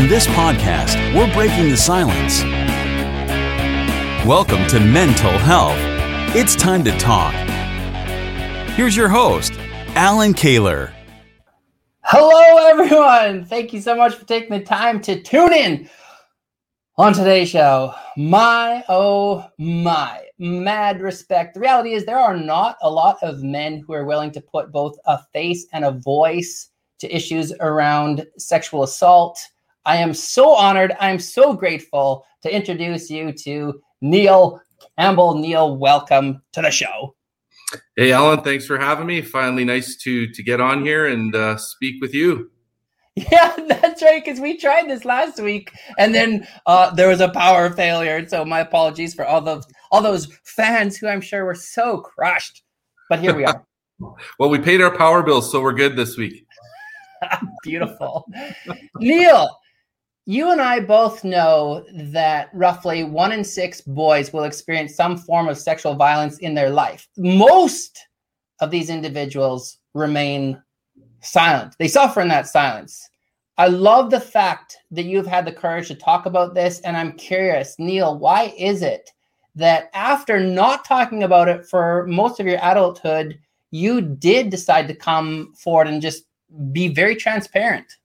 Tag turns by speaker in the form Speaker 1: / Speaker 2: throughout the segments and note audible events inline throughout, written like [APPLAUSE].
Speaker 1: On this podcast, we're breaking the silence. Welcome to Mental Health. It's time to talk. Here's your host, Alan Kaler.
Speaker 2: Hello, everyone. Thank you so much for taking the time to tune in on today's show. My, oh, my, mad respect. The reality is, there are not a lot of men who are willing to put both a face and a voice to issues around sexual assault. I am so honored. I'm so grateful to introduce you to Neil Campbell. Neil, welcome to the show.
Speaker 3: Hey, Alan, thanks for having me. Finally, nice to to get on here and uh, speak with you.
Speaker 2: Yeah, [LAUGHS] that's right. Because we tried this last week, and then uh, there was a power failure. So my apologies for all those all those fans who I'm sure were so crushed. But here we are. [LAUGHS] [LAUGHS]
Speaker 3: well, we paid our power bills, so we're good this week.
Speaker 2: Beautiful, Neil. You and I both know that roughly one in six boys will experience some form of sexual violence in their life. Most of these individuals remain silent, they suffer in that silence. I love the fact that you've had the courage to talk about this. And I'm curious, Neil, why is it that after not talking about it for most of your adulthood, you did decide to come forward and just be very transparent?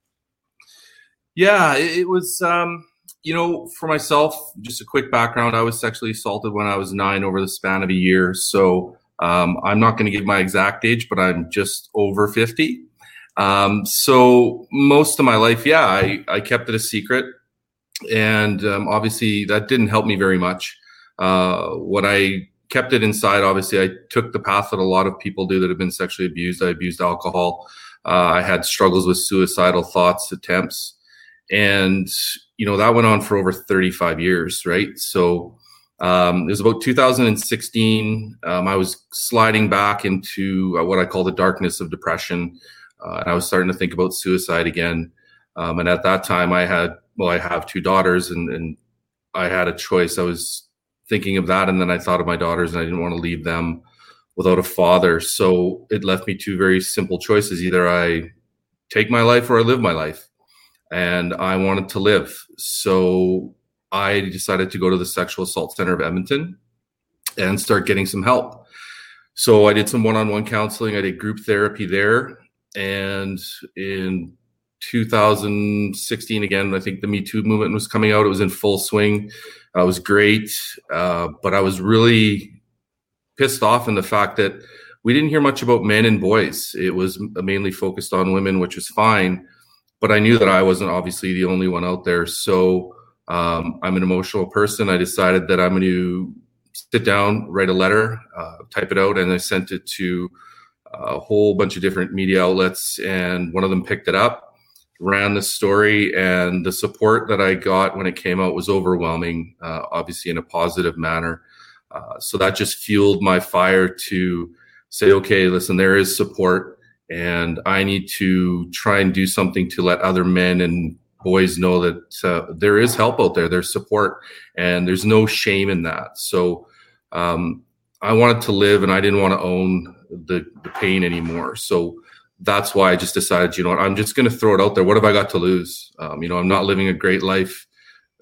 Speaker 3: Yeah, it, was. Um, you know, for myself, just a quick background. I was sexually assaulted when I was nine over the span of a year. So um, I'm not going to give my exact age, but I'm just over 50. Um, so most of my life, yeah, I, I kept it a secret. And um, obviously, that didn't help me very much. Uh, what I kept it inside, obviously, I took the path that a lot of people do that have been sexually abused. I abused alcohol. Uh, I had struggles with suicidal thoughts, attempts and you know that went on for over 35 years right? So um, it was about 2016 um, i was sliding back into uh, what i call the darkness of depression. Uh, and i was starting to think about suicide again. Um, and at that time i had well i have two daughters and, and i had a choice. I was thinking of that and then i thought of my daughters and i didn't want to leave them without a father. So it left me two very simple choices. Either i take my life or i live my life and I wanted to live. So I decided to go to the Sexual Assault Center of Edmonton and start getting some help. So I did some one on one counseling, I did group therapy there. And in 2016, again, I think the Me Too movement was coming out. It was in full swing. Uh, it was great. Uh, but I was really pissed off in the fact that we didn't hear much about men and boys. It was mainly focused on women, which was fine but I knew that I wasn't obviously the only one out there. So um, I'm an emotional person. I decided that I'm going to sit down, write a letter, uh, type it out, and I sent it to a whole bunch of different media outlets. And one of them picked it up, ran the story, and the support that I got when it came out was overwhelming, uh, obviously in a positive manner. Uh, so that just fueled my fire to say, okay, listen, there is support and I need to try and do something to let other men and boys know that uh, there is help out there, there's support, and there's no shame in that. So um, I wanted to live, and I didn't want to own the, the pain anymore. So that's why I just decided, you know what, I'm just going to throw it out there. What have I got to lose? Um, you know, I'm not living a great life.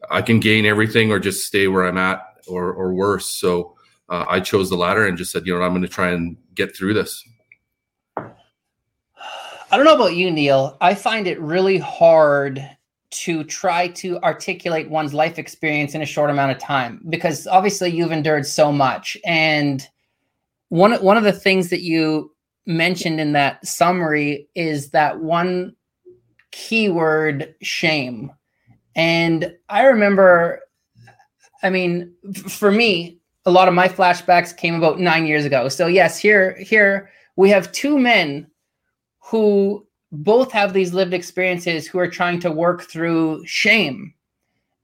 Speaker 3: I can gain everything or just stay where I'm at or, or worse. So uh, I chose the latter and just said, you know, I'm going to try and get through this.
Speaker 2: I don't know about you, Neil. I find it really hard to try to articulate one's life experience in a short amount of time because obviously you've endured so much. And one one of the things that you mentioned in that summary is that one keyword shame. And I remember I mean, for me, a lot of my flashbacks came about 9 years ago. So yes, here here we have two men who both have these lived experiences who are trying to work through shame.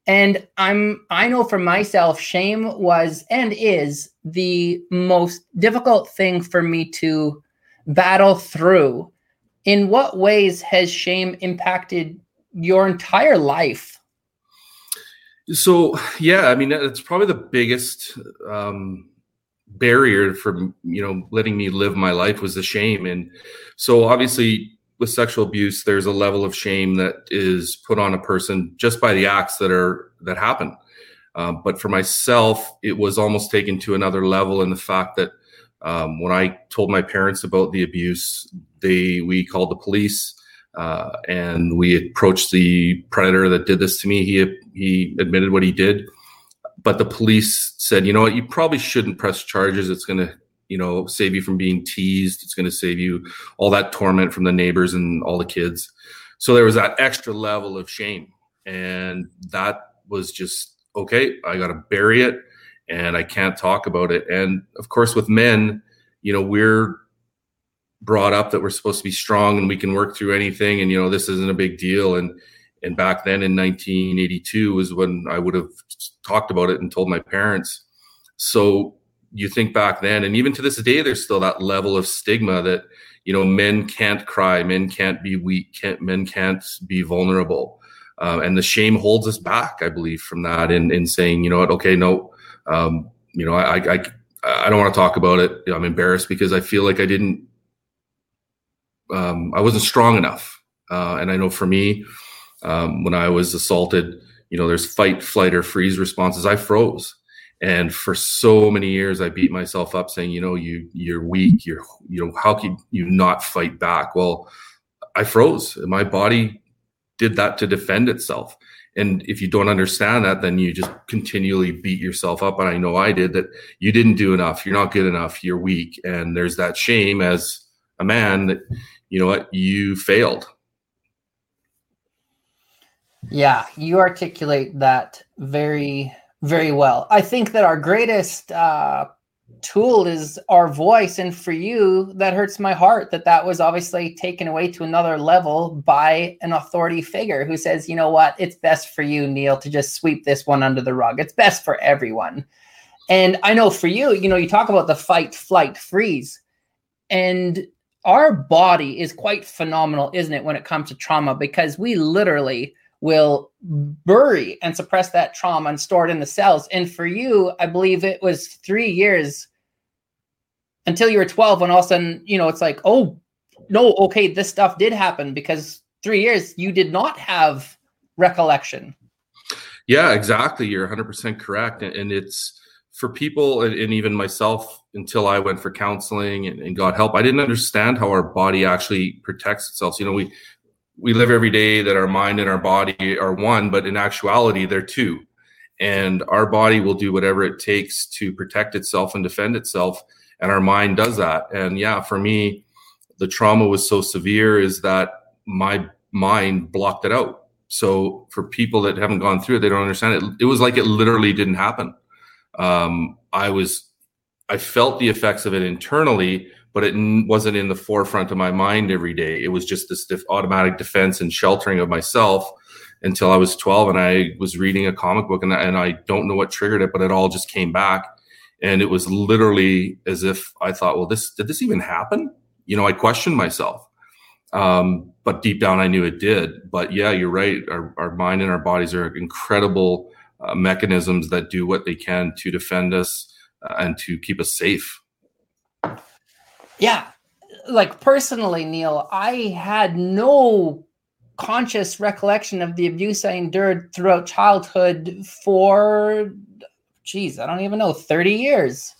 Speaker 2: And i'm i know for myself shame was and is the most difficult thing for me to battle through. In what ways has shame impacted your entire life?
Speaker 3: So yeah i mean it's probably the biggest um barrier for you know letting me live my life was the shame and so obviously with sexual abuse, there's a level of shame that is put on a person just by the acts that are that happen. Um, but for myself, it was almost taken to another level in the fact that um, when I told my parents about the abuse, they we called the police uh, and we approached the predator that did this to me. He he admitted what he did, but the police said, you know what, you probably shouldn't press charges. It's going to you know save you from being teased. It's going to save you all that torment from the neighbors and all the kids. So there was that extra level of shame, and that was just okay. I got to bury it and I can't talk about it. And of course, with men, you know, we're brought up that we're supposed to be strong and we can work through anything. And you know, this isn't a big deal. And and back then in 1982 was when I would have talked about it and told my parents. So you think back then, and even to this day, there's still that level of stigma that you know men can't cry, men can't be weak, can't, men can't be vulnerable. Uh, and the shame holds us back, I believe, from that in, in saying, you know what, okay, no, um, you know, I, I, I don't want to talk about it. I'm embarrassed because I feel like I didn't, um, I wasn't strong enough. Uh, and I know for me, um, when I was assaulted, you know, there's fight, flight, or freeze responses. I froze, and for so many years, I beat myself up saying, you know, you you're weak. You're you know, how can you not fight back? Well, I froze. My body did that to defend itself. And if you don't understand that, then you just continually beat yourself up. And I know I did that you didn't do enough. You're not good enough. You're weak. And there's that shame as a man that, you know what, you failed.
Speaker 2: Yeah, you articulate that very, very well. I think that our greatest uh, tool is our voice and for you that hurts my heart that that was obviously taken away to another level by an authority figure who says you know what? It's best for you neil to just sweep this one under the rug. It's best for everyone. And i know for you you know you talk about the fight flight freeze and our body is quite phenomenal isn't it when it comes to trauma? Because we literally will bury and suppress that trauma and store it in the cells. And for you, I believe it was three years until you were 12 when all of a sudden, you know, it's like, oh, no, okay, this stuff did happen because three years you did not have recollection.
Speaker 3: Yeah, exactly. You're 100% correct. And it's for people, and even myself, until I went for counseling and, and got help, I didn't understand how our body actually protects itself. So, you know, we, we live every day that our mind and our body are one, but in actuality, they're two. And our body will do whatever it takes to protect itself and defend itself. And our mind does that. And yeah, for me, the trauma was so severe is that my mind blocked it out. So for people that haven't gone through it, they don't understand it. It was like it literally didn't happen. Um, I was, I felt the effects of it internally, but it wasn't in the forefront of my mind every day. It was just this def- automatic defense and sheltering of myself until I was 12 and I was reading a comic book and, and I don't know what triggered it, but it all just came back. And it was literally as if I thought, well, this, did this even happen? You know, I questioned myself. Um, but deep down, I knew it did. But yeah, you're right. Our, our mind and our bodies are incredible uh, mechanisms that do what they can to defend us uh, and to keep us safe.
Speaker 2: Yeah. Like personally, Neil, I had no conscious recollection of the abuse I endured throughout childhood for, geez, I don't even know, 30 years.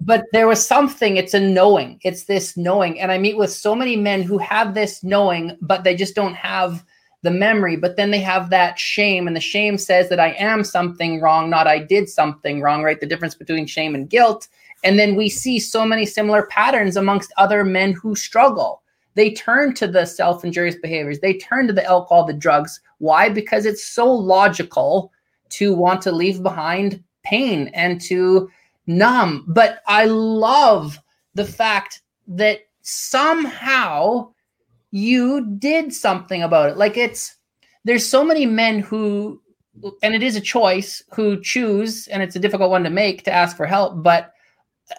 Speaker 2: But there was something, it's a knowing. It's this knowing. And I meet with so many men who have this knowing, but they just don't have the memory. But then they have that shame, and the shame says that I am something wrong, not I did something wrong, right? The difference between shame and guilt and then we see so many similar patterns amongst other men who struggle. They turn to the self injurious behaviors, they turn to the alcohol, the drugs. Why? Because it's so logical to want to leave behind pain and to numb. But I love the fact that somehow you did something about it. Like it's, there's so many men who, and it is a choice, who choose, and it's a difficult one to make to ask for help, but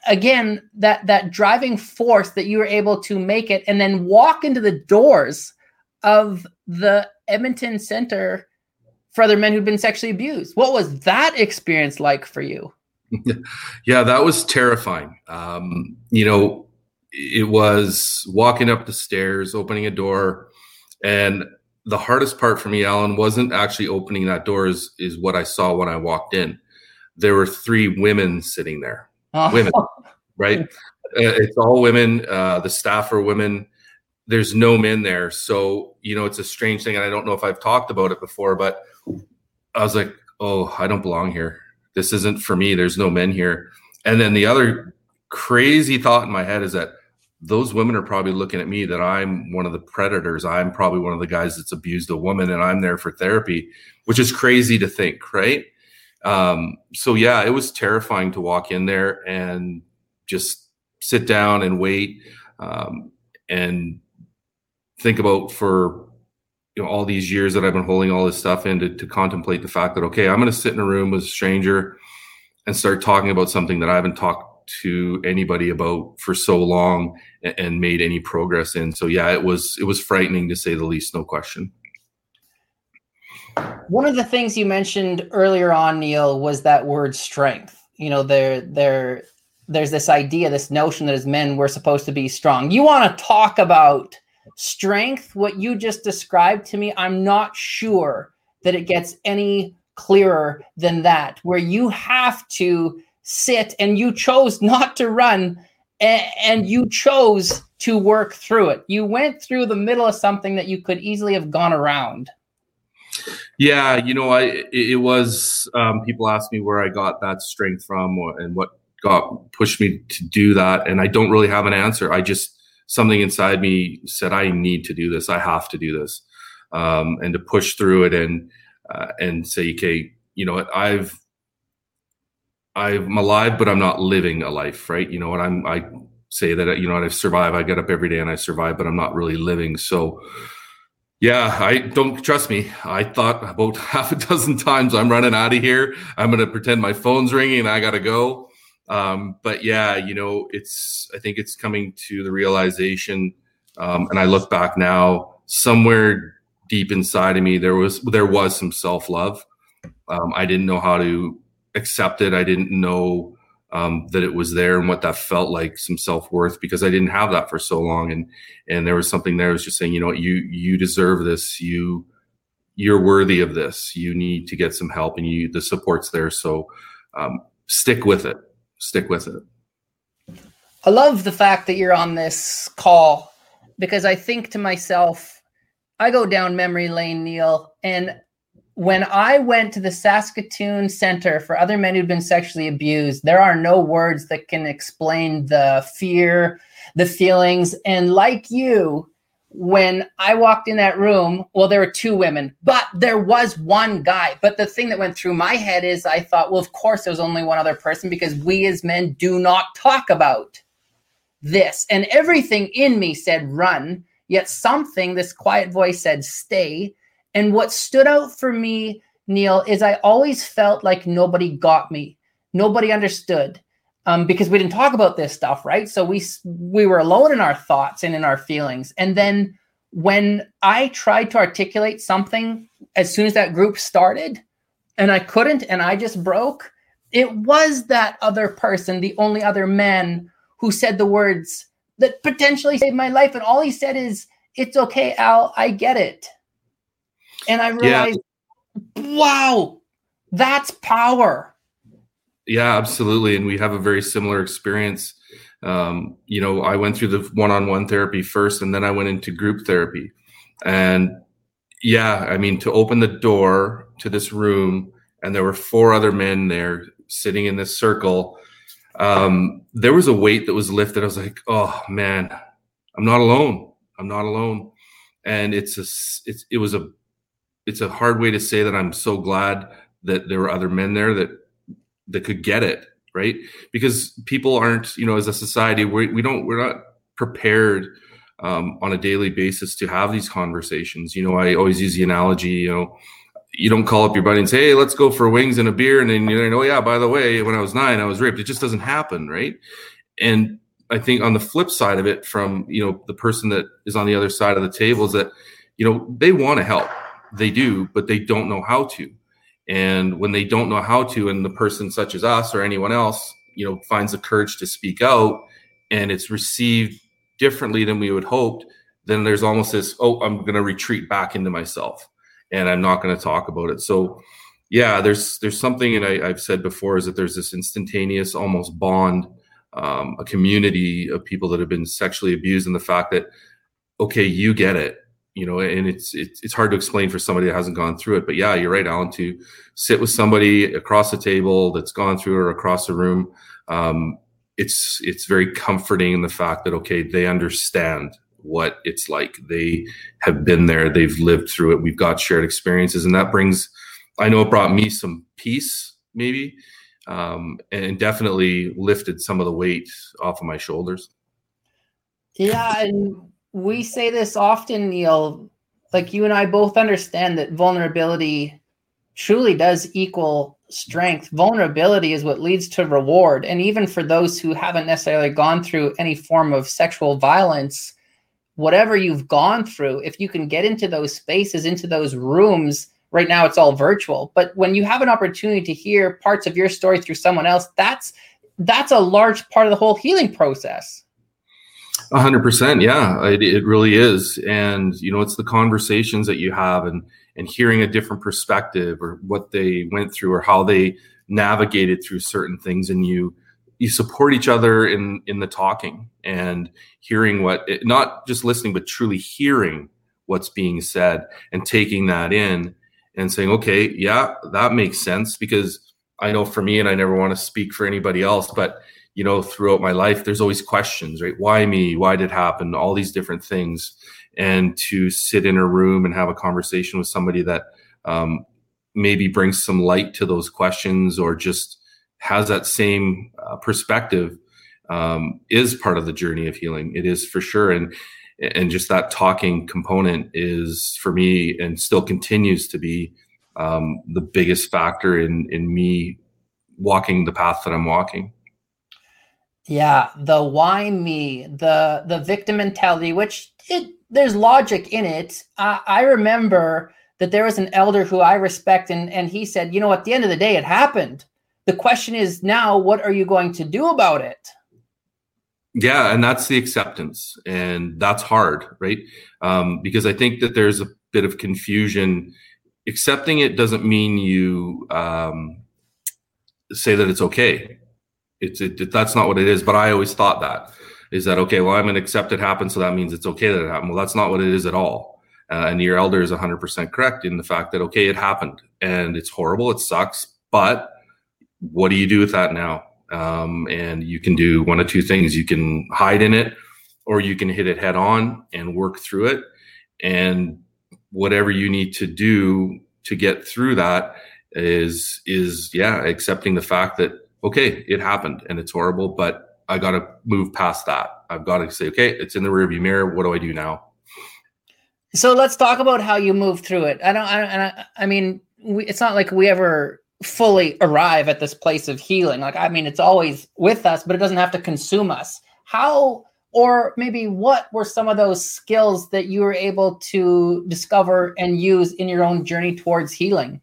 Speaker 2: again that that driving force that you were able to make it and then walk into the doors of the Edmonton Center for other men who've been sexually abused. What was that experience like for you? [LAUGHS]
Speaker 3: yeah, that was terrifying. Um, you know, it was walking up the stairs, opening a door, and the hardest part for me, Alan, wasn't actually opening that door. Is is what I saw when I walked in. There were three women sitting there. Oh. Women, [LAUGHS] right? Uh, it's all women. Uh, the staff are women. There's no men there, so you know it's a strange thing, and I don't know if I've talked about it before, but I was like, "Oh, I don't belong here. This isn't for me. There's no men here." And then the other crazy thought in my head is that those women are probably looking at me that I'm one of the predators. I'm probably one of the guys that's abused a woman and I'm there for therapy, which is crazy to think, right? Um, so yeah, it was terrifying to walk in there and just sit down and wait um, and think about for you know all these years that I've been holding all this stuff in to, to contemplate the fact that okay, I'm going to sit in a room with a stranger and start talking about something that I haven't talked to anybody about for so long and, made any progress in. So yeah, it was it was frightening to say the least, no question.
Speaker 2: One of the things you mentioned earlier on, Neil, was that word strength. You know, there there there's this idea, this notion that as men we're supposed to be strong. You want to talk about strength, what you just described to me, I'm not sure that it gets any clearer than that, where you have to sit and you chose not to run and you chose to work through it. You went through the middle of something that you could easily have gone around.
Speaker 3: Yeah, you know, I it was um, people ask me where I got that strength from and what got pushed me to do that, and I don't really have an answer. I just something inside me said I need to do this. I have to do this, um, and to push through it and uh, and say, okay, you know I've I'm alive, but I'm not living a life, right? You know what I'm, I say that, you know, I survive, I get up every day and I survive, but I'm not really living. So, yeah, I don't trust me. I thought about [LAUGHS] half a dozen times I'm running out of here. I'm going to pretend my phone's ringing and I got to go. Um, but yeah, you know, it's, I think it's coming to the realization. Um, and I look back now, somewhere deep inside of me, there was, there was some self love. Um, I didn't know how to accept it. I didn't know um, that it was there and what that felt like, some self worth, because I didn't have that for so long. And and there was something there. I was just saying, you know you you deserve this. You you're worthy of this. You need to get some help, and you the support's there. So um, stick with it. Stick with it.
Speaker 2: I love the fact that you're on this call because I think to myself, I go down memory lane, Neil, and when I went to the Saskatoon Center for Other Men Who'd Been Sexually Abused, there are no words that can explain the fear, the feelings. And like you, when I walked in that room, well, there were two women, but there was one guy. But the thing that went through my head is I thought, well, of course, there's only one other person because we as men do not talk about this. And everything in me said run, yet something, this quiet voice said stay and what stood out for me, Neil, is I always felt like nobody got me, nobody understood, um, because we didn't talk about this stuff, right? So we we were alone in our thoughts and in our feelings. And then when I tried to articulate something, as soon as that group started, and I couldn't, and I just broke, it was that other person, the only other man, who said the words that potentially saved my life. And all he said is, "It's okay, Al. I get it." And I realized, yeah. wow, that's power.
Speaker 3: Yeah, absolutely. And we have a very similar experience. Um, you know, I went through the one on one therapy first, and then I went into group therapy. And yeah, I mean, to open the door to this room, and there were four other men there sitting in this circle. Um, there was a weight that was lifted. I was like, oh man, I'm not alone. I'm not alone. And it's a, it's, it was a it's a hard way to say that I'm so glad that there were other men there that that could get it right? Because people aren't you know as a society we, we don't we're not prepared um, on a daily basis to have these conversations. You know i always use the analogy you know you don't call up your buddy and say hey let's go for wings and a beer and then you know oh yeah by the way when i was nine i was raped. It just doesn't happen right? And i think on the flip side of it from you know the person that is on the other side of the table is that you know they want to help they do, but they don't know how to. And when they don't know how to, and the person such as us or anyone else, you know, finds the courage to speak out and it's received differently than we would hoped, then there's almost this, oh, I'm going to retreat back into myself and I'm not going to talk about it. So, yeah, there's there's something, and I, have said before, is that there's this instantaneous, almost bond, um, a community of people that have been sexually abused, and the fact that, okay, you get it, you know, and it's it's it's hard to explain for somebody that hasn't gone through it. But yeah, you're right, Alan. To sit with somebody across the table that's gone through or across the room, um, it's it's very comforting in the fact that okay, they understand what it's like. They have been there, they've lived through it. We've got shared experiences, and that brings. I know it brought me some peace, maybe, um, and definitely lifted some of the weight off of my shoulders.
Speaker 2: Yeah, and we say this often, Neil. Like you and I both understand that vulnerability truly does equal strength. Vulnerability is what leads to reward. And even for those who haven't necessarily gone through any form of sexual violence, whatever you've gone through, if you can get into those spaces, into those rooms, right now it's all virtual, but when you have an opportunity to hear parts of your story through someone else, that's that's a large part of the whole healing process.
Speaker 3: Hundred percent, yeah, it, it really is, and you know, it's the conversations that you have, and and hearing a different perspective, or what they went through, or how they navigated through certain things, and you you support each other in in the talking and hearing what not just listening but truly hearing what's being said and taking that in and saying okay yeah that makes sense. Because i know for me and i never want to speak for anybody else but you know throughout my life there's always questions right? Why me? Why did it happen? All these different things. And to sit in a room and have a conversation with somebody that um, maybe brings some light to those questions or just has that same uh, perspective um, is part of the journey of healing. It is for sure, and and just that talking component is for me and still continues to be um, the biggest factor in in me walking the path that I'm walking.
Speaker 2: Yeah, the why me, the the victim mentality, which it, there's logic in it. I, I remember that there was an elder who I respect, and and he said, you know, at the end of the day, it happened the question is now, what are you going to do about it?
Speaker 3: Yeah, and that's the acceptance, and that's hard, right? Um, because I think that there's a bit of confusion. Accepting it doesn't mean you um, say that it's okay. It's it, that's not what it is. But I always thought that is that okay. Well, I'm going to accept it happened, so that means it's okay that it happened. Well, that's not what it is at all. Uh, and your elder is 100% correct in the fact that okay, it happened, and it's horrible, it sucks, but what do you do with that now? Um, and you can do one of two things. You can hide in it, or you can hit it head on and work through it. And whatever you need to do to get through that is is yeah, accepting the fact that okay, it happened and it's horrible, but I got to move past that. I've got to say, okay, it's in the rearview mirror. What do I do now?
Speaker 2: So let's talk about how you move through it. I don't. I, don't, I, I mean, we, it's not like we ever fully arrive at this place of healing. Like, I mean, it's always with us, but it doesn't have to consume us. How, or maybe what were some of those skills that you were able to discover and use in your own journey towards healing?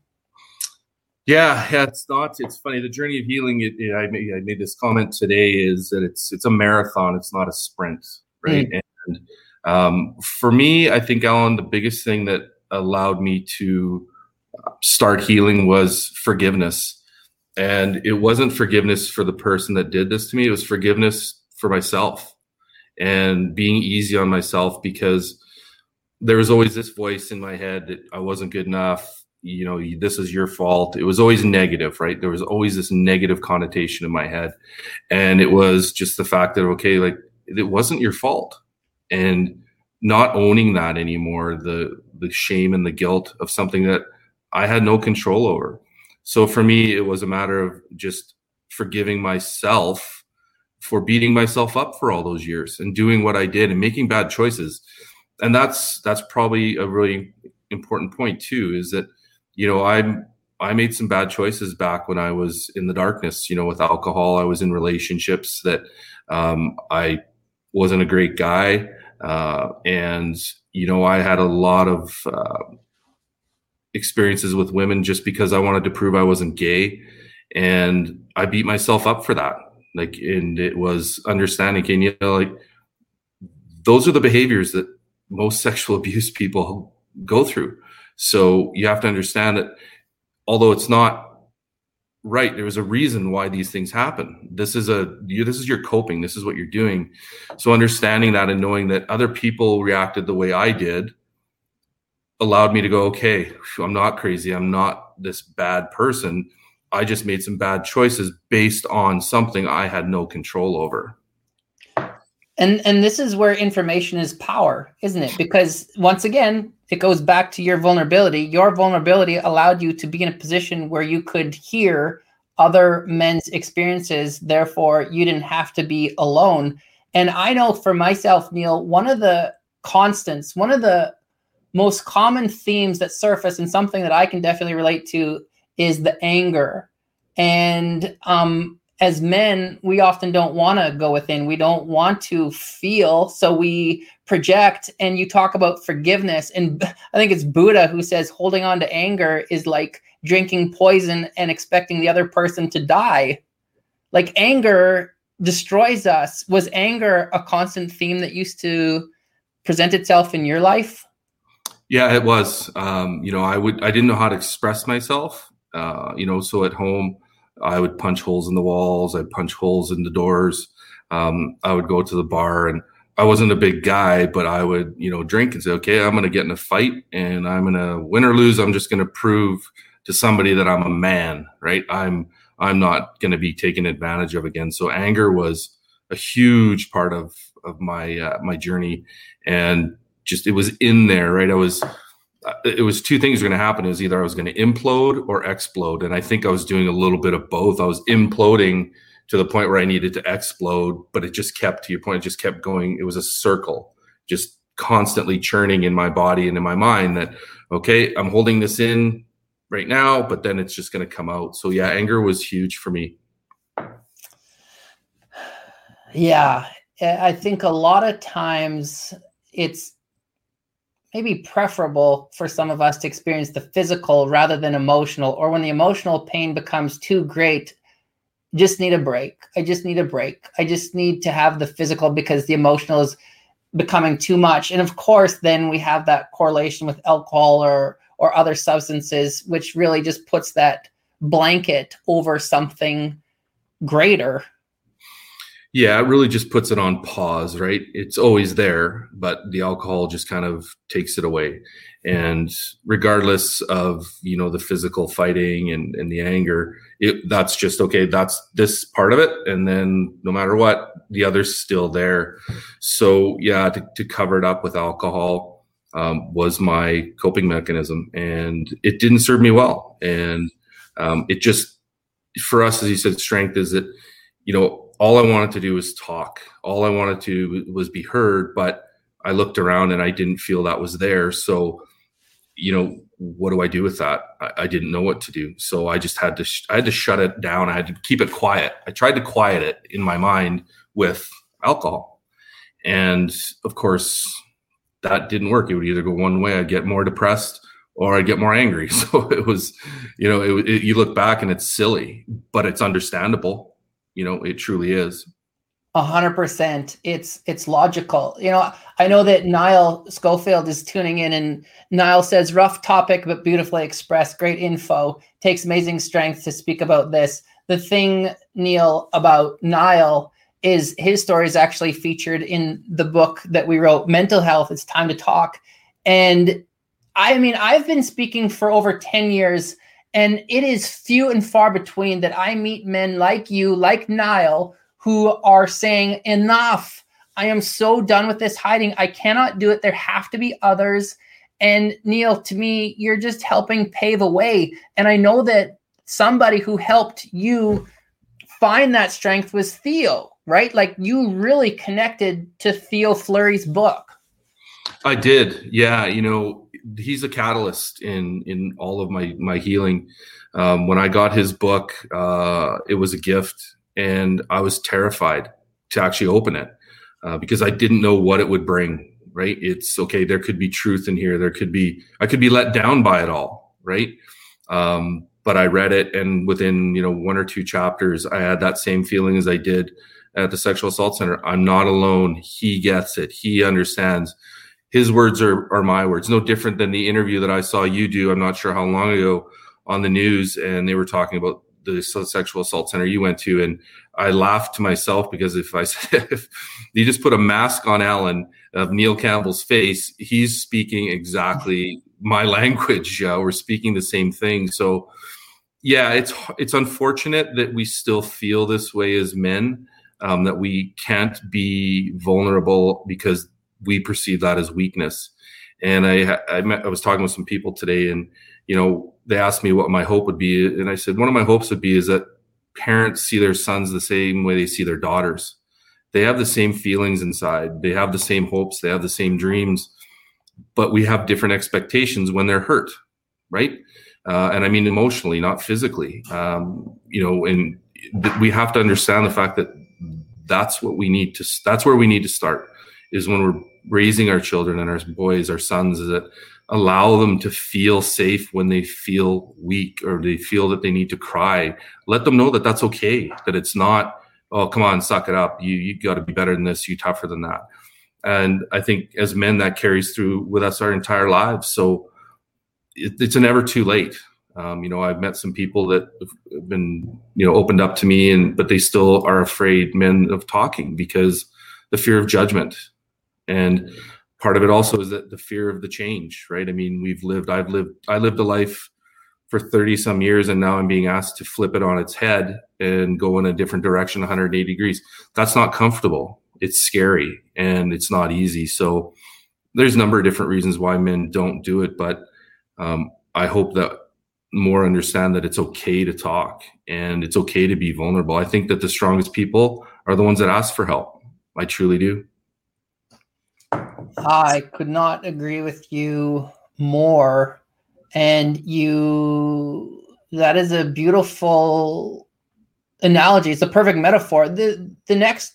Speaker 3: Yeah, yeah, it's not. It's funny. The journey of healing. It, it, I, made, I made this comment today. Is that it's it's a marathon. It's not a sprint, right? Mm. And um, for me, I think Alan, the biggest thing that allowed me to start healing was forgiveness. And it wasn't forgiveness for the person that did this to me, it was forgiveness for myself and being easy on myself because there was always this voice in my head that I wasn't good enough. You know, this is your fault. It was always negative, right? There was always this negative connotation in my head. And it was just the fact that, okay, like it wasn't your fault. And not owning that anymore, the the shame and the guilt of something that I had no control over. So for me, it was a matter of just forgiving myself for beating myself up for all those years and doing what I did and making bad choices. And that's that's probably a really important point too is that you know I I made some bad choices back when I was in the darkness, you know, with alcohol. I was in relationships that um, I wasn't a great guy. Uh, and, you know, I had a lot of uh, experiences with women just because I wanted to prove I wasn't gay. And I beat myself up for that. Like, and it was understanding, can you know, like, those are the behaviors that most [LAUGHS] sexual abuse people go through. So you have to understand that although it's not right, there was a reason why these things happen. This is a you, this is your coping. This is what you're doing. So understanding that and knowing that other people reacted the way I did allowed me to go, okay, I'm not crazy. I'm not this bad person. I just made some bad choices based on something I had no control over
Speaker 2: and and this is where information is power isn't it because once again it goes back to your vulnerability. Your vulnerability allowed you to be in a position where you could hear other men's experiences. Therefore you didn't have to be alone. And i know for myself neil one of the constants one of the most common themes that surface and something that i can definitely relate to is the anger. And um as men, we often don't want to go within. We don't want to feel. So we project. And you talk about forgiveness. And I think it's Buddha who says holding on to anger is like drinking poison and expecting the other person to die. Like anger destroys us. Was anger a constant theme that used to present itself in your life?
Speaker 3: Yeah, it was. Um, you know, I would I didn't know how to express myself. Uh, you know, so at home, I would punch holes in the walls. I'd punch holes in the doors. Um, I would go to the bar and I wasn't a big guy, but I would, you know, drink and say, okay, I'm going to get in a fight and I'm going to win or lose. I'm just going to prove to somebody that I'm a man, right? I'm, I'm not going to be taken advantage of again. So anger was a huge part of, of my, uh, my journey and just, it was in there, right? I was, Uh, it was two things were going to happen. Was either I was going to implode or explode, and I think I was doing a little bit of both. I was imploding to the point where I needed to explode, but it just kept to your point. It just kept going. It was a circle, just constantly churning in my body and in my mind. That okay, I'm holding this in right now, but then it's just going to come out. So yeah, anger was huge for me.
Speaker 2: Yeah, I think a lot of times it's maybe preferable for some of us to experience the physical rather than emotional, or when the emotional pain becomes too great, just need a break. I just need a break. I just need to have the physical because the emotional is becoming too much. And of course, then we have that correlation with alcohol or or other substances, which really just puts that blanket over something greater
Speaker 3: yeah, it really just puts it on pause, right? It's always there, but the alcohol just kind of takes it away. And regardless of, you know, the physical fighting and, and the anger, it that's just okay, that's this part of it. And then no matter what, the other's still there. So yeah, to, to cover it up with alcohol um, was my coping mechanism. And it didn't serve me well. And um, it just for us, as you said, strength is that, you know, all I wanted to do was talk. All I wanted to was be heard, but I looked around and I didn't feel that was there. So, you know, what do I do with that? I, I didn't know what to do. So I just had to, sh- I had to shut it down. I had to keep it quiet. I tried to quiet it in my mind with alcohol. And of course, that didn't work. It would either go one way, I'd get more depressed or I'd get more angry. [LAUGHS] So it was, you know, it, it, you look back and it's silly, but it's understandable you know it truly is.
Speaker 2: A hundred percent. It's it's logical. You know i know that niall schofield is tuning in and niall says rough topic but beautifully expressed. Great info. Takes amazing strength to speak about this. The thing neil about niall is his story is actually featured in the book that we wrote mental health it's time to talk. And i mean i've been speaking for over 10 years and it is few and far between that I meet men like you, like Niall, who are saying, Enough. I am so done with this hiding. I cannot do it. There have to be others. And Neil, to me, you're just helping pave a way. And I know that somebody who helped you find that strength was Theo, right? Like you really connected to Theo Fleury's book.
Speaker 3: I did. Yeah. You know, he's a catalyst in in all of my my healing. Um, when I got his book, uh, it was a gift, and I was terrified to actually open it uh, because I didn't know what it would bring. Right? It's okay. There could be truth in here. There could be I could be let down by it all. Right? Um, but I read it, and within you know one or two chapters, I had that same feeling as I did at the sexual assault center, I'm not alone. He gets it. He understands. His words are, are my words. No different than the interview that I saw you do. I'm not sure how long ago on the news, and they were talking about the sexual assault center you went to, and I laughed to myself because if I [LAUGHS] said if you just put a mask on Alan of Neil Campbell's face, he's speaking exactly my [LAUGHS] language. Uh, we're speaking the same thing. So, yeah, it's it's unfortunate that we still feel this way as men. Um, that we can't be vulnerable because we perceive that as weakness. And I I, met, I was talking with some people today, and you know they asked me what my hope would be, and I said one of my hopes would be is that parents see their sons the same way they see their daughters. They have the same feelings inside. They have the same hopes. They have the same dreams, but we have different expectations when they're hurt, right? Uh, and I mean emotionally, not physically. Um, you know, and th- we have to understand the fact that that's what we need to. That's where we need to start. Is when we're raising our children and our boys, our sons. Is that allow them to feel safe when they feel weak or they feel that they need to cry. Let them know that that's okay that it's not oh come on suck it up. You you got to be better than this. You tougher than that. And i think as men that carries through with us our entire lives. So it, it's never too late. Um, you know i've met some people that have been you know opened up to me and but they still are afraid men of talking because the fear of judgment and part of it also is that the fear of the change right? I mean we've lived i've lived i lived a life for 30 some years and now i'm being asked to flip it on its head and go in a different direction 180 degrees. That's not comfortable. It's scary and it's not easy. So there's a number of different reasons why men don't do it but um, i hope that more understand that it's okay to talk and it's okay to be vulnerable. I think that the strongest people are the ones that ask for help. I truly do
Speaker 2: I could not agree with you more. And you, that is a beautiful analogy. It's a perfect metaphor. The the next,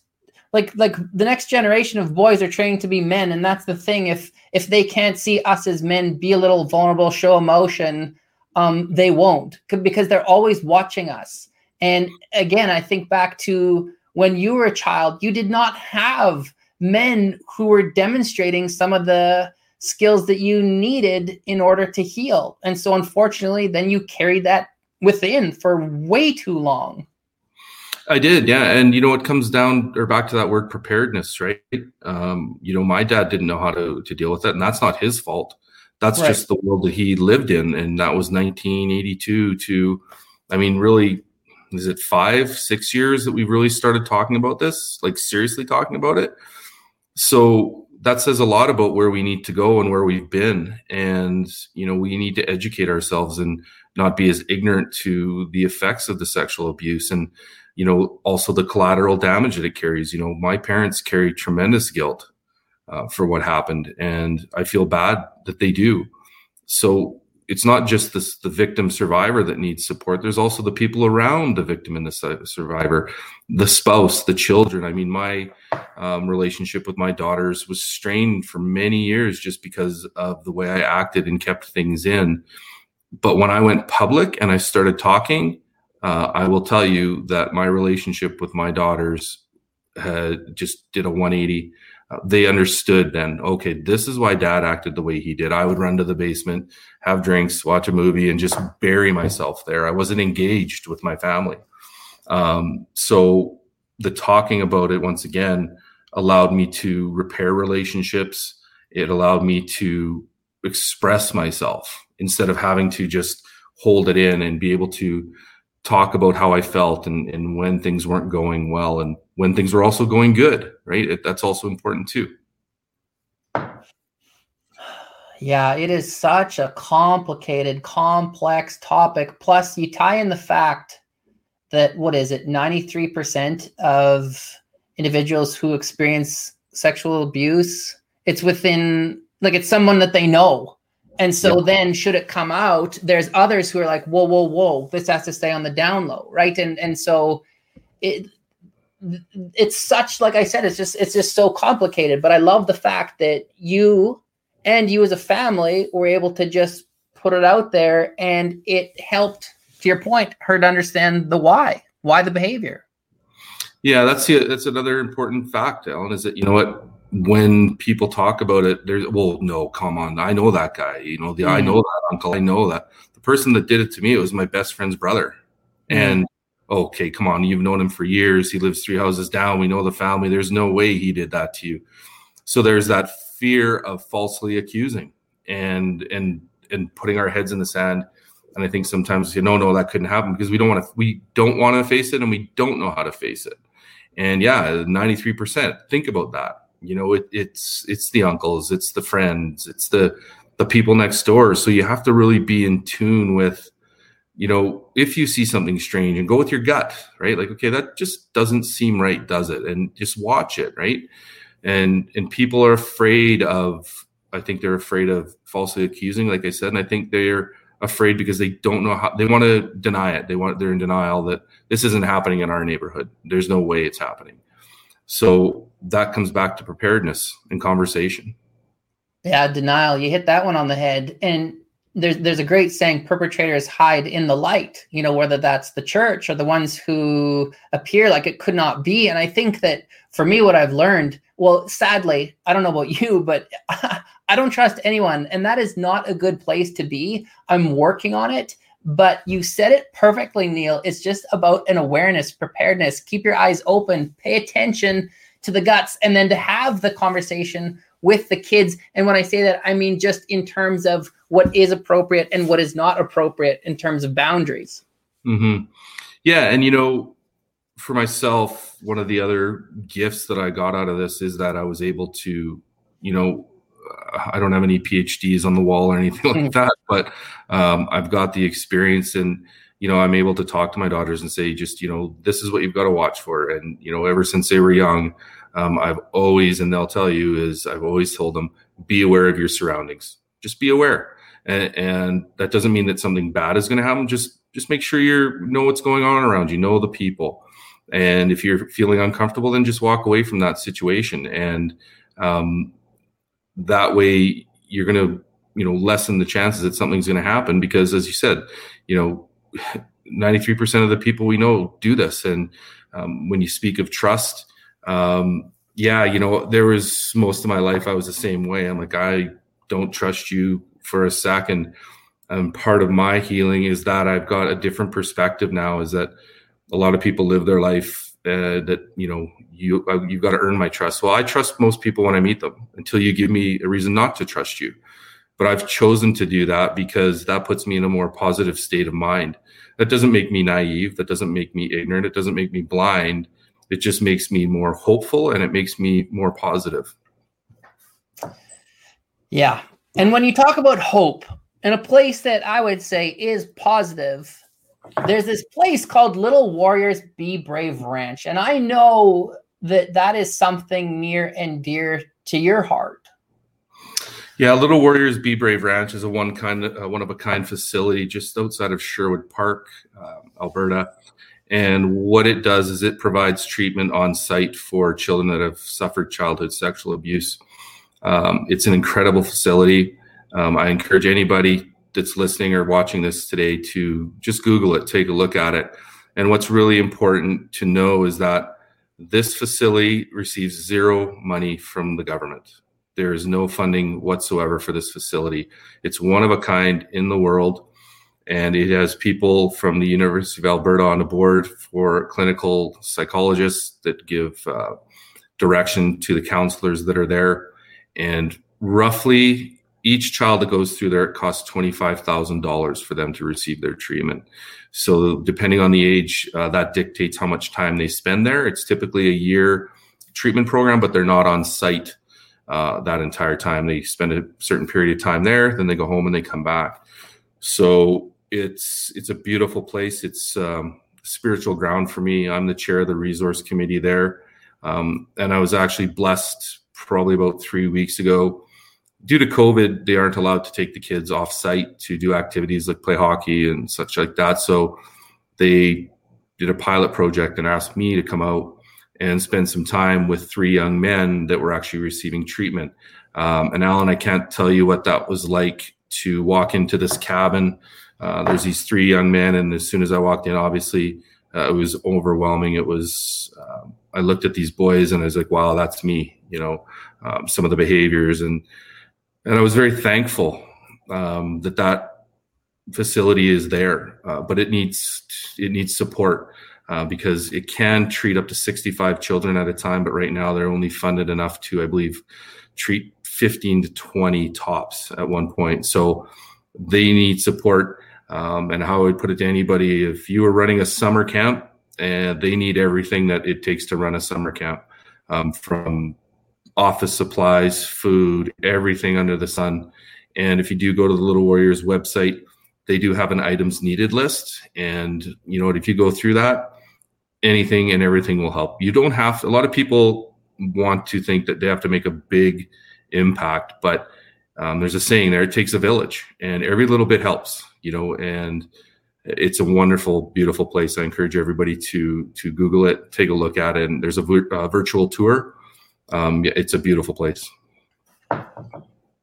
Speaker 2: like like the next generation of boys are training to be men, and that's the thing. If if they can't see us as men be a little vulnerable, show emotion, um, they won't because they're always watching us. And again, I think back to when you were a child, you did not have men who were demonstrating some of the skills that you needed in order to heal. And so, unfortunately, then you carried that within for way too long.
Speaker 3: I did, yeah. And you know, it comes down or back to that word preparedness, right? Um, you know, my dad didn't know how to to deal with it, and that's not his fault. That's right. just the world that he lived in, and that was 1982 to, I mean, really, is it five, six years that we really started talking about this, like seriously talking about it? So that says a lot about where we need to go and where we've been. And you know we need to educate ourselves and not be as ignorant to the effects of the sexual abuse and you know also the collateral damage that it carries. You know my parents carry tremendous guilt uh, for what happened and i feel bad that they do. So it's not just this, the victim survivor that needs support. There's also the people around the victim and the survivor, the spouse, the children. I mean, my um, relationship with my daughters was strained for many years just because of the way I acted and kept things in. But when I went public and I started talking, uh, I will tell you that my relationship with my daughters had just did a 180 they understood then, okay, this is why dad acted the way he did. I would run to the basement, have drinks, watch a movie, and just bury myself there. I wasn't engaged with my family. Um, so the talking about it once again allowed me to repair relationships. It allowed me to express myself instead of having to just hold it in and be able to talk about how I felt and, and when things weren't going well and when things were also going good, right? It, that's also important too.
Speaker 2: Yeah, it is such a complicated, complex topic. Plus, you tie in the fact that what is it, 93% of individuals who experience sexual abuse, it's within like it's someone that they know and so then should it come out, there's others who are like, whoa, whoa, whoa, this has to stay on the down low, right? And and so it it's such like I said, it's just it's just so complicated. But I love the fact that you and you as a family were able to just put it out there and it helped, to your point, her to understand the why, why the behavior.
Speaker 3: Yeah, that's the, that's another important fact, Alan. Is that you know what when people talk about it, there's well, no, come on, I know that guy. You know, the mm-hmm. I know that uncle. I know that the person that did it to me. It was my best friend's brother, mm-hmm. and okay, come on, you've known him for years. He lives three houses down. We know the family. There's no way he did that to you. So there's that fear of falsely accusing and and and putting our heads in the sand. And I think sometimes you know, no, that couldn't happen because we don't want to we don't want to face it and we don't know how to face it. And yeah, 93%. Think about that. You know, it, it's it's the uncles, it's the friends, it's the the people next door. So you have to really be in tune with you know, if you see something strange and go with your gut, right? Like, okay, that just doesn't seem right, does it? And just watch it, right? And and people are afraid of, I think they're afraid of falsely accusing, like I said, and I think they're afraid because they don't know how they want to deny it. They want they're in denial that this isn't happening in our neighborhood. There's no way it's happening. So that comes back to preparedness and conversation.
Speaker 2: Yeah, denial. You hit that one on the head. And there's there's a great saying perpetrators hide in the light you know whether that's the church or the ones who appear like it could not be. And i think that for me what i've learned well sadly i don't know about you but [LAUGHS] i don't trust anyone. And that is not a good place to be. I'm working on it. But you said it perfectly neil. It's just about an awareness preparedness. Keep your eyes open pay attention to the guts and then to have the conversation with the kids. And when I say that, I mean just in terms of what is appropriate and what is not appropriate in terms of boundaries.
Speaker 3: Mm-hmm. Yeah. And, you know, for myself, one of the other gifts that I got out of this is that I was able to, you know, uh, I don't have any PhDs on the wall or anything like that, but um, I've got the experience and, you know, I'm able to talk to my daughters and say, just, you know, this is what you've got to watch for. And, you know, ever since they were young, um, I've always, and they'll tell you, is I've always told them, be aware of your surroundings. Just be aware, and, and that doesn't mean that something bad is going to happen. Just just make sure you know what's going on around you, know the people, and if you're feeling uncomfortable, then just walk away from that situation, and um, that way you're going to you know lessen the chances that something's going to happen because, as you said, you know. [LAUGHS] 93% of the people we know do this and um, when you speak of trust um, yeah, you know, there was most of my life I was the same way. I'm like, I don't trust you for a second. And part of my healing is that I've got a different perspective now. Is that a lot of people live their life uh, that you know you uh, you've got to earn my trust. Well, I trust most people when I meet them until you give me a reason not to trust you. But I've chosen to do that because that puts me in a more positive state of mind. That doesn't make me naive. That doesn't make me ignorant. It doesn't make me blind it just makes me more hopeful and it makes me more positive.
Speaker 2: Yeah. And when you talk about hope, in a place that I would say is positive, there's this place called Little Warriors Be Brave Ranch. And I know that that is something near and dear to your heart.
Speaker 3: Yeah, Little Warriors Be Brave Ranch is a one kind, uh, one of a kind facility just outside of Sherwood Park, uh, Alberta. And what it does is it provides treatment on site for children that have suffered childhood sexual abuse. Um, it's an incredible facility. Um, I encourage anybody that's listening or watching this today to just Google it, take a look at it. And what's really important to know is that this facility receives zero money from the government. There is no funding whatsoever for this facility. It's one of a kind in the world and it has people from the University of Alberta on the board for clinical psychologists that give uh, direction to the counselors that are there. And roughly each child that goes through there, it costs $25,000 for them to receive their treatment. So, depending on the age, uh, that dictates how much time they spend there. It's typically a year treatment program, but they're not on site uh, that entire time. They spend a certain period of time there, then they go home and they come back. So it's it's a beautiful place. It's um, spiritual ground for me. I'm the chair of the resource committee there, um, and I was actually blessed probably about three weeks ago. Due to COVID, they aren't allowed to take the kids off site to do activities like play hockey and such like that. So they did a pilot project and asked me to come out and spend some time with three young men that were actually receiving treatment. Um, and Alan, I can't tell you what that was like to walk into this cabin uh, there's these three young men, and as soon as I walked in, obviously uh, it was overwhelming. It was um, I looked at these boys and I was like, wow, that's me. You know, um, some of the behaviors and and I was very thankful um, that that facility is there, uh, but it needs it needs support uh, because it can treat up to 65 children at a time, but right now they're only funded enough to, I believe, treat 15 to 20 tops at one point. So they need support. Um, and how I would put it to anybody, if you are running a summer camp, and they need everything that it takes to run a summer camp, um, from office supplies, food, everything under the sun. And if you do go to the Little Warriors website, they do have an items needed list. And you know if you go through that, anything and everything will help. You don't have a lot of people want to think that they have to make a big impact, but um, there's a saying there: it takes a village, and every little bit helps. You know, and it's a wonderful, beautiful place. I encourage everybody to to Google it, take a look at it. And there's a uh, virtual tour. Um, it's a beautiful place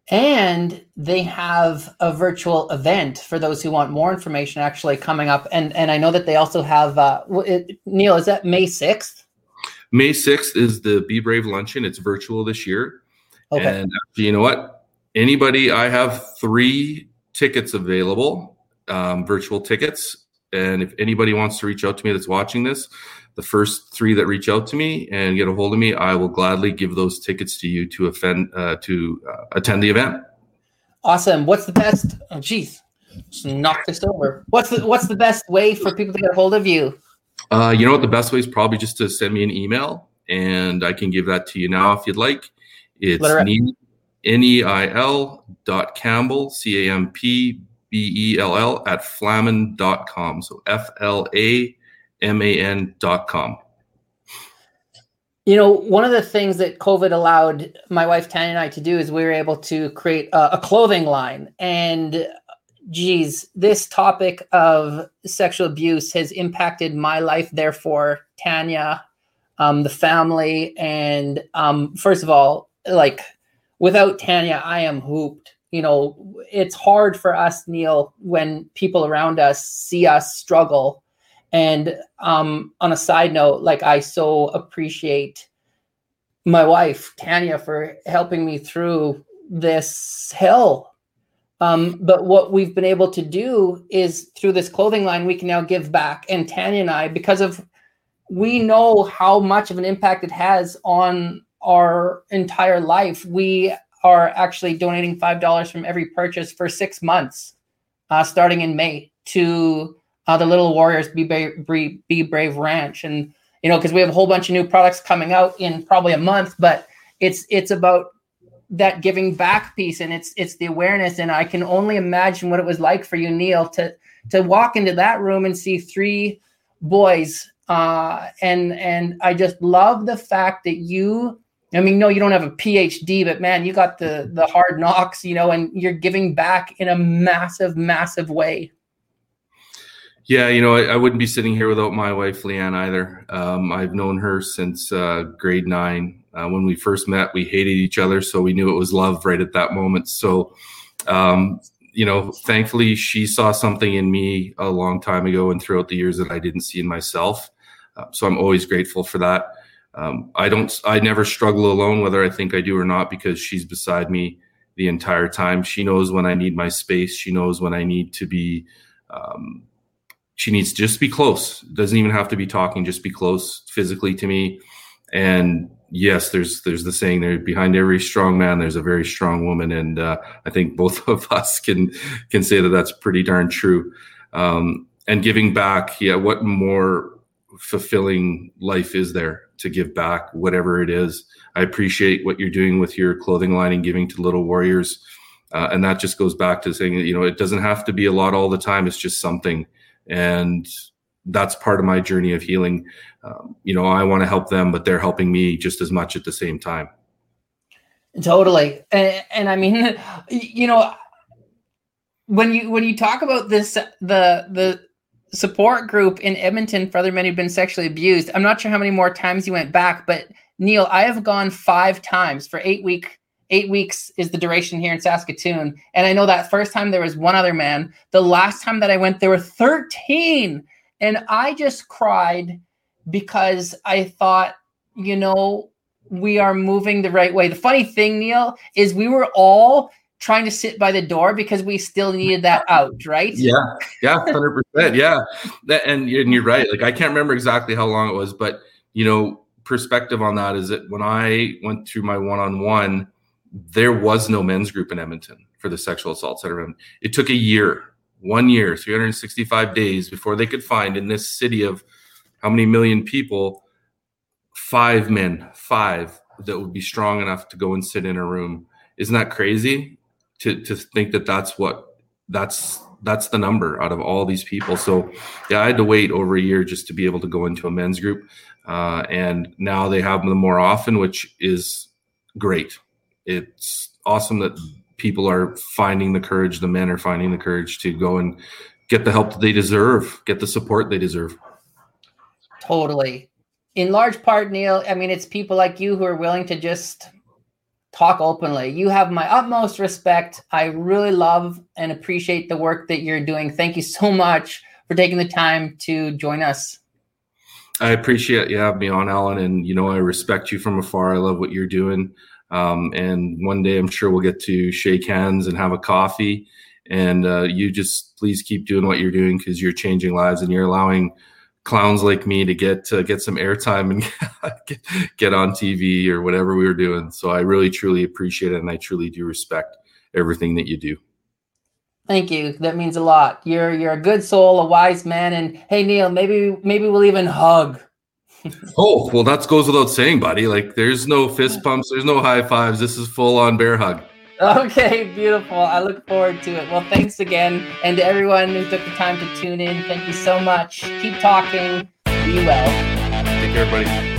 Speaker 2: and they have a virtual event for those who want more information actually coming up and and i know that they also have uh it, neil is that may 6th
Speaker 3: may 6th is the be brave luncheon it's virtual this year okay. and you know what anybody i have three tickets available um, virtual tickets and if anybody wants to reach out to me that's watching this the first three that reach out to me and get a hold of me, I will gladly give those tickets to you to offend uh, to uh, attend the event.
Speaker 2: Awesome. What's the best? Oh, geez, just knock this over. What's the What's the best way for people to get a hold of you?
Speaker 3: Uh, you know what? The best way is probably just to send me an email, and I can give that to you now if you'd like. It's N E I L dot Campbell C A M P B E L L at flaman.com. So F L A man.com.
Speaker 2: You know, one of the things that COVID allowed my wife Tanya and I to do is we were able to create a, a clothing line. And geez, this topic of sexual abuse has impacted my life. Therefore, Tanya, um, the family, and um, first of all, like without Tanya, I am hooped. You know, it's hard for us, Neil, when people around us see us struggle and um, on a side note, like I so appreciate my wife Tanya for helping me through this hell. Um, but what we've been able to do is through this clothing line, we can now give back. And Tanya and I, because of we know how much of an impact it has on our entire life, we are actually donating five dollars from every purchase for six months, uh, starting in May to uh, the Little Warriors Be Brave, Be Brave Ranch, and you know because we have a whole bunch of new products coming out in probably a month, but it's it's about that giving back piece and it's it's the awareness. And I can only imagine what it was like for you Neil to to walk into that room and see three boys uh and and I just love the fact that you I mean no you don't have a PhD but man you got the the hard knocks you know and you're giving back in a massive massive way
Speaker 3: yeah, you know, I, I, wouldn't be sitting here without my wife, Leanne, either. Um, I've known her since uh, grade nine. Uh, when we first met, we hated each other, so we knew it was love right at that moment. So, um, you know, thankfully, she saw something in me a long time ago and throughout the years that I didn't see in myself. Uh, so I'm always grateful for that. Um, I don't, I never struggle alone, whether I think I do or not, because she's beside me the entire time. She knows when I need my space. She knows when I need to be um, she needs to just be close. Doesn't even have to be talking, just be close physically to me. And yes, there's there's the saying there behind every strong man there's a very strong woman, and uh, I think both [LAUGHS] of us can can say that that's pretty darn true. Um, and giving back, yeah, what more fulfilling life is there to give back, whatever it is. I appreciate what you're doing with your clothing line and giving to Little Warriors. Uh, and that just goes back to saying, you know, it doesn't have to be a lot all the time. It's just something and that's part of my journey of healing. Um, you know, I want to help them, but they're helping me just as much at the same time.
Speaker 2: Totally, and, and I mean, [LAUGHS] you know, when you when you talk about this, the the support group in Edmonton for other men who've been sexually abused. I'm not sure how many more times you went back, but Neil, I have gone five times for eight week eight weeks is the duration here in Saskatoon. And I know that first time there was one other man. The last time that I went, there were 13. And I just cried because I thought you know, we are moving the right way. The funny thing, Neil, is we were all trying to sit by the door because we still needed that out, right?
Speaker 3: Yeah, yeah, hundred percent, yeah. And, and you're right. Like I can't remember exactly how long it was, but you know, perspective on that is that when I went through my one-on-one, there was no men's group in Edmonton for the sexual assault center. It took a year, one year, 365 days before they could find in this city of how many million people, five men, five that would be strong enough to go and sit in a room. Isn't that crazy? To to think that that's what that's that's the number out of all these people. So yeah, I had to wait over a year just to be able to go into a men's group, uh, and now they have them more often, which is great. It's awesome that people are finding the courage. The men are finding the courage to go and get the help that they deserve, get the support they deserve.
Speaker 2: Totally. In large part, Neil, I mean, it's people like you who are willing to just talk openly. You have my utmost respect. I really love and appreciate the work that you're doing. Thank you so much for taking the time to join us.
Speaker 3: I appreciate you having me on, Alan, and you know I respect you from afar. I love what you're doing, um, and one day I'm sure we'll get to shake hands and have a coffee. And uh, you just please keep doing what you're doing because you're changing lives and you're allowing clowns like me to get to get some airtime and [LAUGHS] get, get on TV or whatever we were doing. So I really truly appreciate it and I truly do respect everything that you do.
Speaker 2: Thank you. That means a lot. You're you're a good soul, a wise man, and hey Neil, maybe maybe we'll even hug. [LAUGHS]
Speaker 3: oh well, that goes without saying, buddy. Like there's no fist pumps, there's no high fives. This is full on bear hug.
Speaker 2: Okay, beautiful. I look forward to it. Well, thanks again. And to everyone who took the time to tune in, thank you so much. Keep talking. Be well.
Speaker 3: Take care, everybody.